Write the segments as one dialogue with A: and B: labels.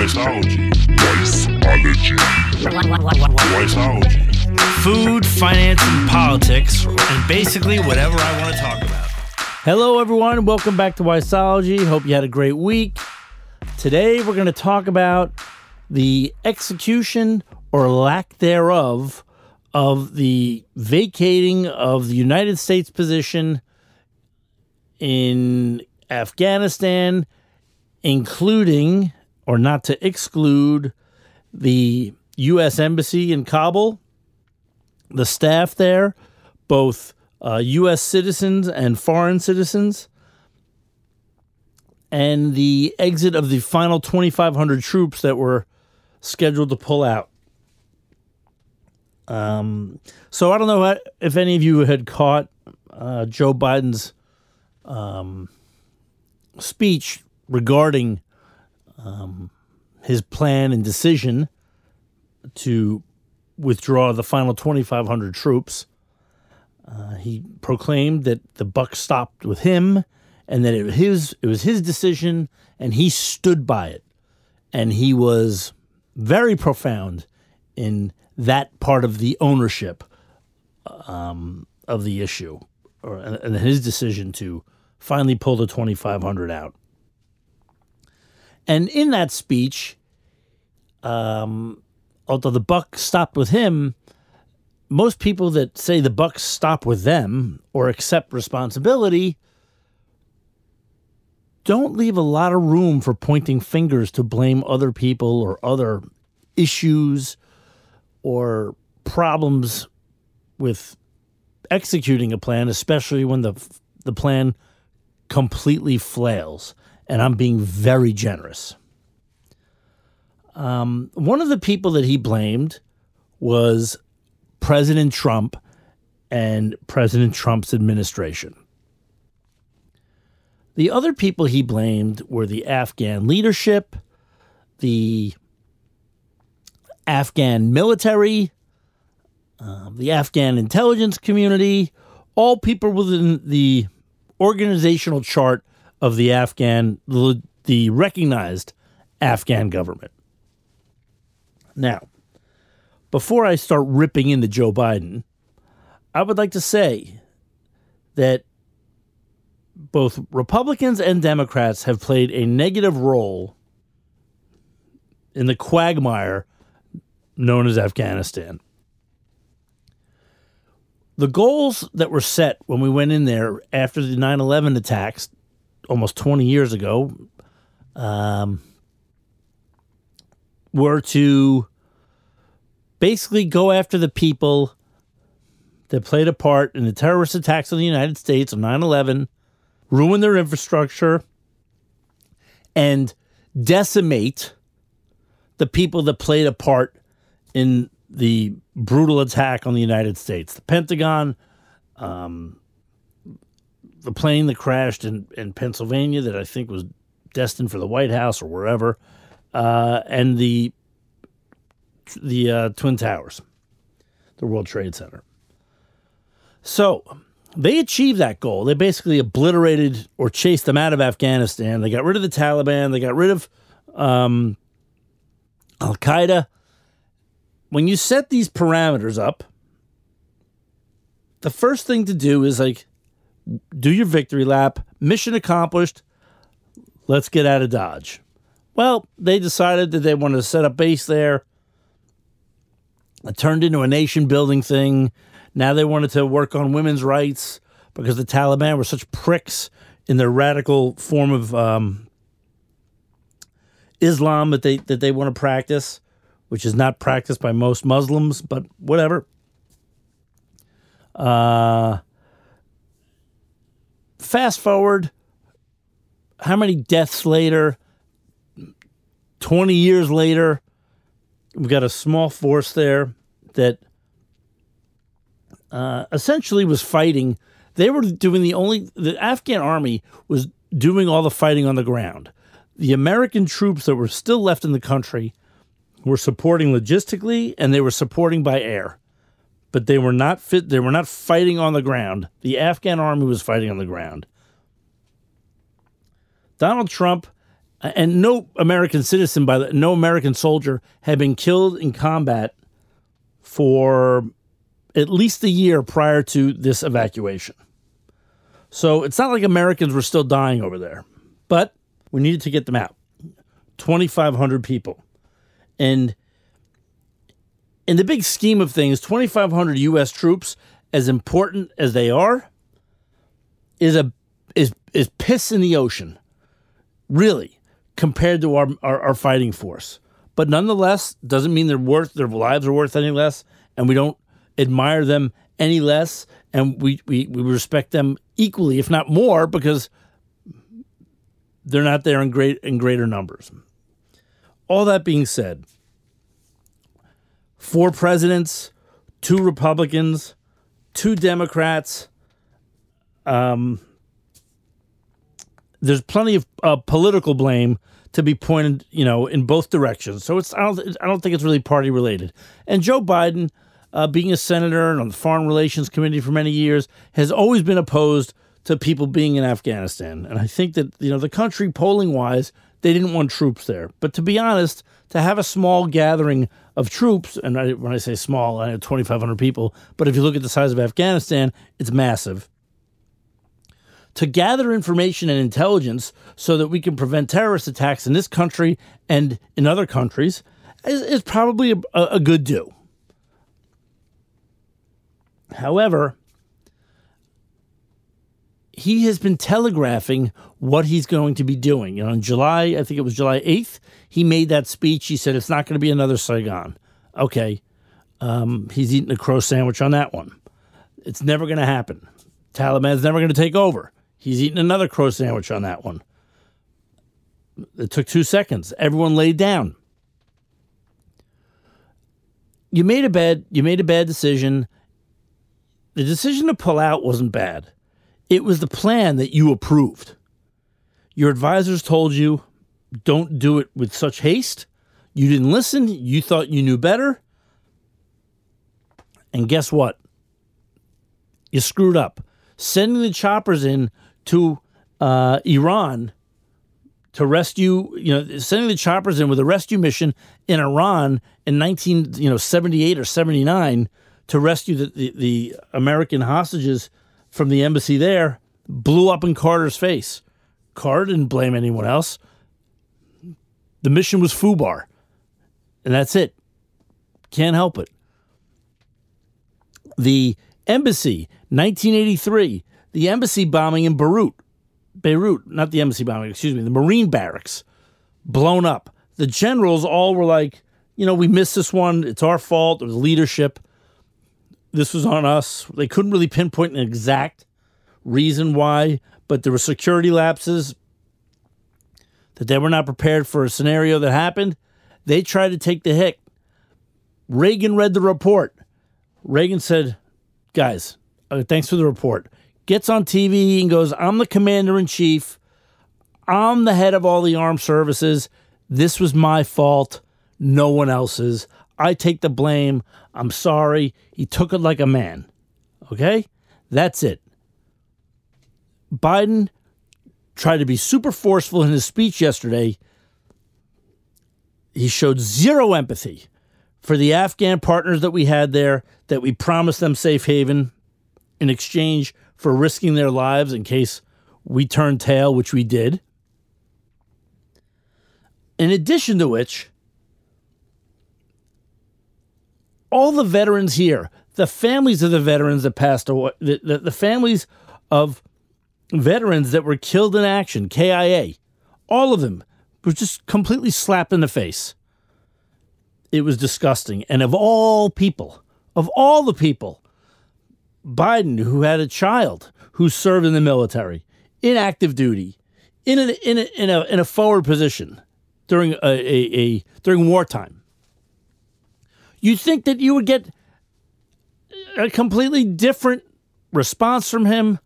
A: Wiseology. Wiseology. Wiseology.
B: Food, finance, and politics, and basically whatever I want to talk about. Hello, everyone. Welcome back to Wiseology. Hope you had a great week. Today, we're going to talk about the execution or lack thereof of the vacating of the United States position in Afghanistan, including or not to exclude the U.S. Embassy in Kabul, the staff there, both uh, U.S. citizens and foreign citizens, and the exit of the final 2,500 troops that were scheduled to pull out. Um, so I don't know if any of you had caught uh, Joe Biden's um, speech regarding um, his plan and decision to withdraw the final 2,500 troops. Uh, he proclaimed that the buck stopped with him, and that it was his it was his decision, and he stood by it, and he was very profound in that part of the ownership um, of the issue, or and his decision to finally pull the 2,500 out. And in that speech, um, although the buck stopped with him, most people that say the buck stop with them or accept responsibility don't leave a lot of room for pointing fingers to blame other people or other issues or problems with executing a plan, especially when the the plan completely flails. And I'm being very generous. Um, one of the people that he blamed was President Trump and President Trump's administration. The other people he blamed were the Afghan leadership, the Afghan military, uh, the Afghan intelligence community, all people within the organizational chart of the Afghan, the recognized Afghan government. Now, before I start ripping into Joe Biden, I would like to say that both Republicans and Democrats have played a negative role in the quagmire known as Afghanistan. The goals that were set when we went in there after the 9 11 attacks almost 20 years ago um, were to basically go after the people that played a part in the terrorist attacks on the United States on 9 11, ruin their infrastructure, and decimate the people that played a part in the brutal attack on the United States. The Pentagon, um, the plane that crashed in, in Pennsylvania that I think was destined for the White House or wherever, uh, and the the uh, Twin Towers, the World Trade Center. So they achieved that goal. They basically obliterated or chased them out of Afghanistan. They got rid of the Taliban. They got rid of um, Al Qaeda when you set these parameters up, the first thing to do is like do your victory lap, mission accomplished. Let's get out of Dodge. Well, they decided that they wanted to set up base there. It turned into a nation building thing. Now they wanted to work on women's rights because the Taliban were such pricks in their radical form of um, Islam that they that they want to practice which is not practiced by most Muslims, but whatever. Uh, fast forward, how many deaths later? 20 years later, we've got a small force there that uh, essentially was fighting. They were doing the only, the Afghan army was doing all the fighting on the ground. The American troops that were still left in the country were supporting logistically and they were supporting by air. But they were not fit they were not fighting on the ground. The Afghan army was fighting on the ground. Donald Trump and no American citizen by the no American soldier had been killed in combat for at least a year prior to this evacuation. So it's not like Americans were still dying over there, but we needed to get them out. 2,500 people. And in the big scheme of things, 2,500 U.S. troops, as important as they are, is a is is piss in the ocean, really, compared to our, our, our fighting force. But nonetheless, doesn't mean they're worth their lives are worth any less, and we don't admire them any less, and we, we, we respect them equally, if not more, because they're not there in great in greater numbers. All that being said, four presidents, two Republicans, two Democrats. Um, there's plenty of uh, political blame to be pointed, you know, in both directions. So it's I don't I don't think it's really party related. And Joe Biden, uh, being a senator and on the Foreign Relations Committee for many years, has always been opposed to people being in Afghanistan. And I think that you know the country polling wise, they didn't want troops there. But to be honest, to have a small gathering of troops, and I, when I say small, I have 2,500 people, but if you look at the size of Afghanistan, it's massive to gather information and intelligence so that we can prevent terrorist attacks in this country and in other countries is, is probably a, a good do. However, he has been telegraphing what he's going to be doing. And on July, I think it was July 8th, he made that speech. He said it's not going to be another Saigon. Okay. Um, he's eating a crow sandwich on that one. It's never going to happen. Taliban's never going to take over. He's eating another crow sandwich on that one. It took two seconds. Everyone laid down. You made a bad you made a bad decision. The decision to pull out wasn't bad. It was the plan that you approved. Your advisors told you don't do it with such haste. You didn't listen. You thought you knew better. And guess what? You screwed up. Sending the choppers in to uh, Iran to rescue, you know, sending the choppers in with a rescue mission in Iran in 19, you know, 78 or 79 to rescue the, the, the American hostages from the embassy there blew up in Carter's face. Carter didn't blame anyone else. The mission was FUBAR. And that's it. Can't help it. The embassy, 1983, the embassy bombing in Beirut, Beirut, not the embassy bombing, excuse me, the Marine barracks blown up. The generals all were like, you know, we missed this one. It's our fault. It was leadership. This was on us. They couldn't really pinpoint an exact reason why, but there were security lapses that they were not prepared for a scenario that happened. They tried to take the hit. Reagan read the report. Reagan said, guys, uh, thanks for the report gets on TV and goes, I'm the commander in chief. I'm the head of all the armed services. This was my fault, no one else's. I take the blame. I'm sorry. He took it like a man. Okay? That's it. Biden tried to be super forceful in his speech yesterday. He showed zero empathy for the Afghan partners that we had there, that we promised them safe haven in exchange for risking their lives in case we turned tail, which we did. In addition to which, all the veterans here, the families of the veterans that passed away, the, the, the families of veterans that were killed in action, KIA, all of them were just completely slapped in the face. It was disgusting. And of all people, of all the people Biden, who had a child who served in the military, in active duty, in a, in a, in a, in a forward position during a, a, a during wartime, you think that you would get a completely different response from him,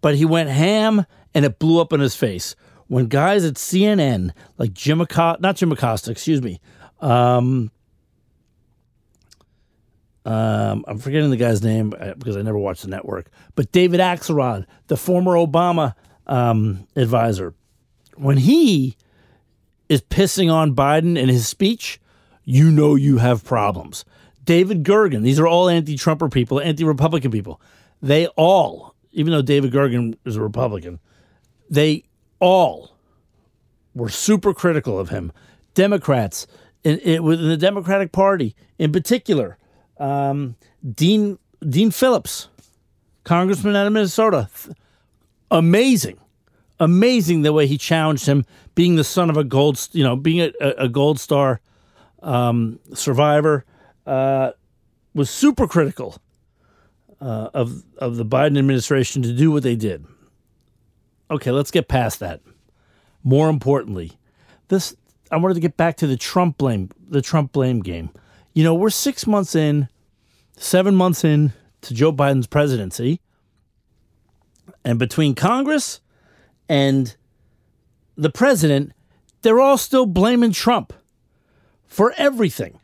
B: but he went ham and it blew up in his face. When guys at CNN, like Jim Acosta, not Jim Acosta, excuse me, um, um, I'm forgetting the guy's name uh, because I never watched the network. But David Axelrod, the former Obama um, advisor, when he is pissing on Biden in his speech, you know you have problems. David Gergen, these are all anti Trumper people, anti Republican people. They all, even though David Gergen is a Republican, they all were super critical of him. Democrats, in, in, within the Democratic Party in particular, um, Dean Dean Phillips, congressman out of Minnesota, amazing, amazing the way he challenged him, being the son of a gold, you know, being a, a gold star um, survivor, uh, was super critical uh, of of the Biden administration to do what they did. Okay, let's get past that. More importantly, this I wanted to get back to the Trump blame, the Trump blame game. You know, we're six months in, seven months in to Joe Biden's presidency, and between Congress and the president, they're all still blaming Trump for everything.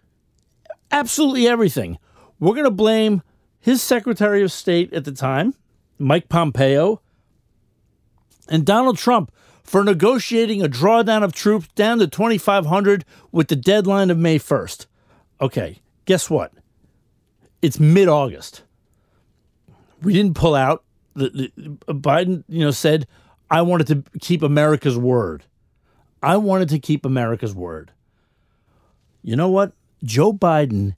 B: Absolutely everything. We're going to blame his Secretary of State at the time, Mike Pompeo, and Donald Trump for negotiating a drawdown of troops down to 2,500 with the deadline of May 1st. Okay, guess what? It's mid August. We didn't pull out. The, the, Biden, you know, said, I wanted to keep America's word. I wanted to keep America's word. You know what? Joe Biden,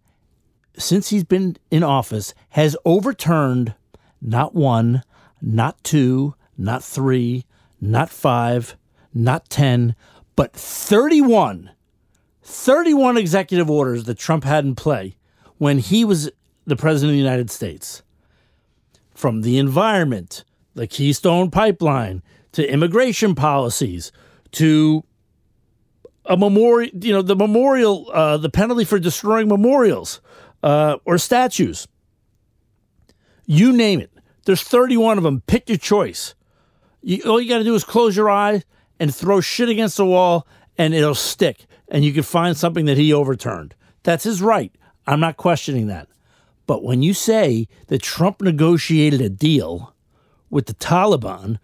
B: since he's been in office, has overturned not one, not two, not three, not five, not 10, but 31, 31 executive orders that Trump had in play when he was the president of the United States. From the environment, the Keystone Pipeline, to immigration policies, to a memorial, you know, the memorial, uh, the penalty for destroying memorials uh, or statues. You name it. There's 31 of them. Pick your choice. You, all you got to do is close your eyes and throw shit against the wall, and it'll stick. And you can find something that he overturned. That's his right. I'm not questioning that. But when you say that Trump negotiated a deal with the Taliban,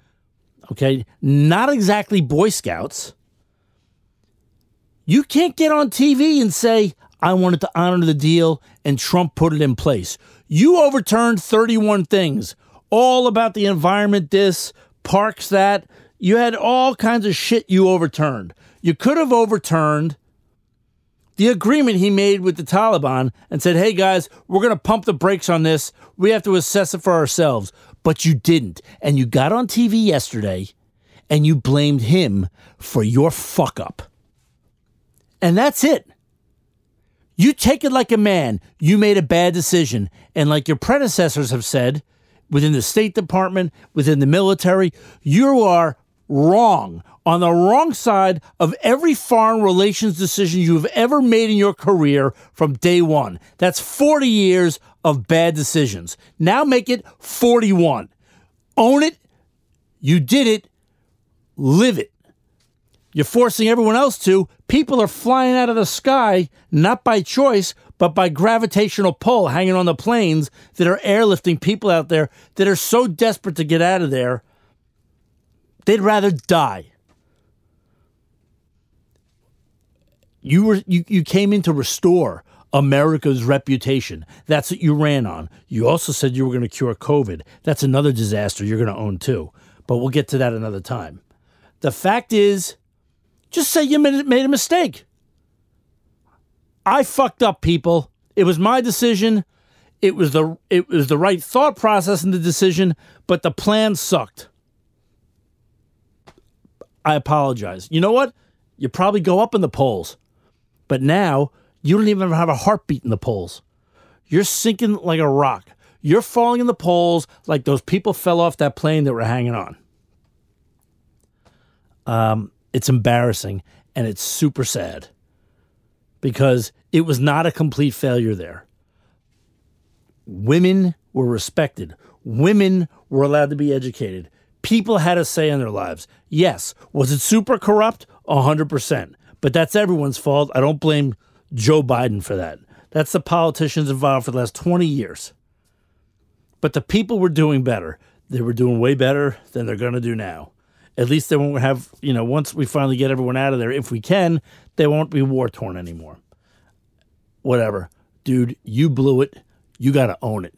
B: okay, not exactly Boy Scouts, you can't get on TV and say, I wanted to honor the deal and Trump put it in place. You overturned 31 things, all about the environment, this, parks that. You had all kinds of shit you overturned. You could have overturned the agreement he made with the Taliban and said, hey guys, we're going to pump the brakes on this. We have to assess it for ourselves. But you didn't. And you got on TV yesterday and you blamed him for your fuck up. And that's it. You take it like a man. You made a bad decision. And like your predecessors have said, within the State Department, within the military. You are wrong on the wrong side of every foreign relations decision you've ever made in your career from day one. That's 40 years of bad decisions. Now make it 41. Own it. You did it. Live it. You're forcing everyone else to. People are flying out of the sky, not by choice, but by gravitational pull hanging on the planes that are airlifting people out there that are so desperate to get out of there, they'd rather die. You were you, you came in to restore America's reputation. That's what you ran on. You also said you were going to cure COVID. That's another disaster you're going to own too. But we'll get to that another time. The fact is, just say you made a mistake. I fucked up, people. It was my decision. It was the it was the right thought process in the decision, but the plan sucked. I apologize. You know what? You probably go up in the polls. But now you don't even have a heartbeat in the polls. You're sinking like a rock. You're falling in the polls like those people fell off that plane that were hanging on. Um, it's embarrassing and it's super sad because it was not a complete failure there. Women were respected, women were allowed to be educated. People had a say in their lives. Yes. Was it super corrupt? 100%. But that's everyone's fault. I don't blame Joe Biden for that. That's the politicians involved for the last 20 years. But the people were doing better. They were doing way better than they're going to do now. At least they won't have, you know, once we finally get everyone out of there, if we can, they won't be war torn anymore. Whatever. Dude, you blew it. You got to own it.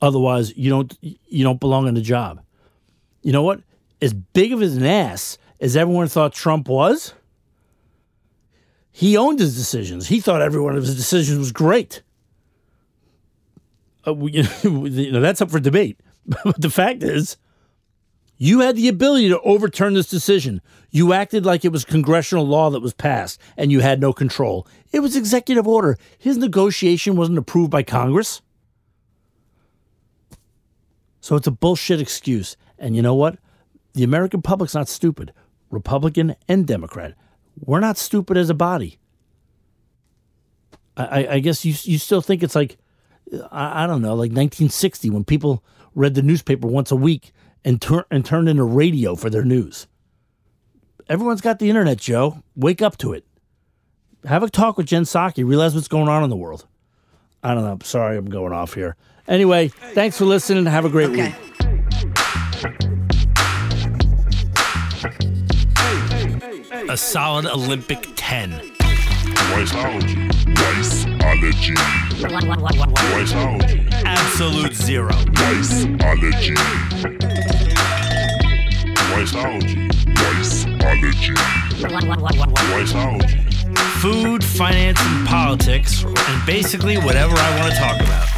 B: Otherwise, you don't you don't belong in the job. You know what? As big of an ass as everyone thought Trump was, he owned his decisions. He thought every one of his decisions was great. Uh, you know, that's up for debate. But the fact is, you had the ability to overturn this decision. You acted like it was congressional law that was passed, and you had no control. It was executive order. His negotiation wasn't approved by Congress. So it's a bullshit excuse. And you know what? The American public's not stupid, Republican and Democrat. We're not stupid as a body. I, I guess you you still think it's like I, I don't know, like 1960 when people read the newspaper once a week and turn and turned into radio for their news. Everyone's got the internet, Joe. Wake up to it. Have a talk with Jen Psaki. Realize what's going on in the world. I don't know. Sorry, I'm going off here. Anyway, thanks for listening. Have a great
C: Okay.
B: week.
D: A solid Olympic 10.
A: Wiseology. Wiseology. Wiseology.
D: Absolute zero.
A: Wiseology. Wiseology.
D: Food, finance, and politics, and basically whatever I want to talk about.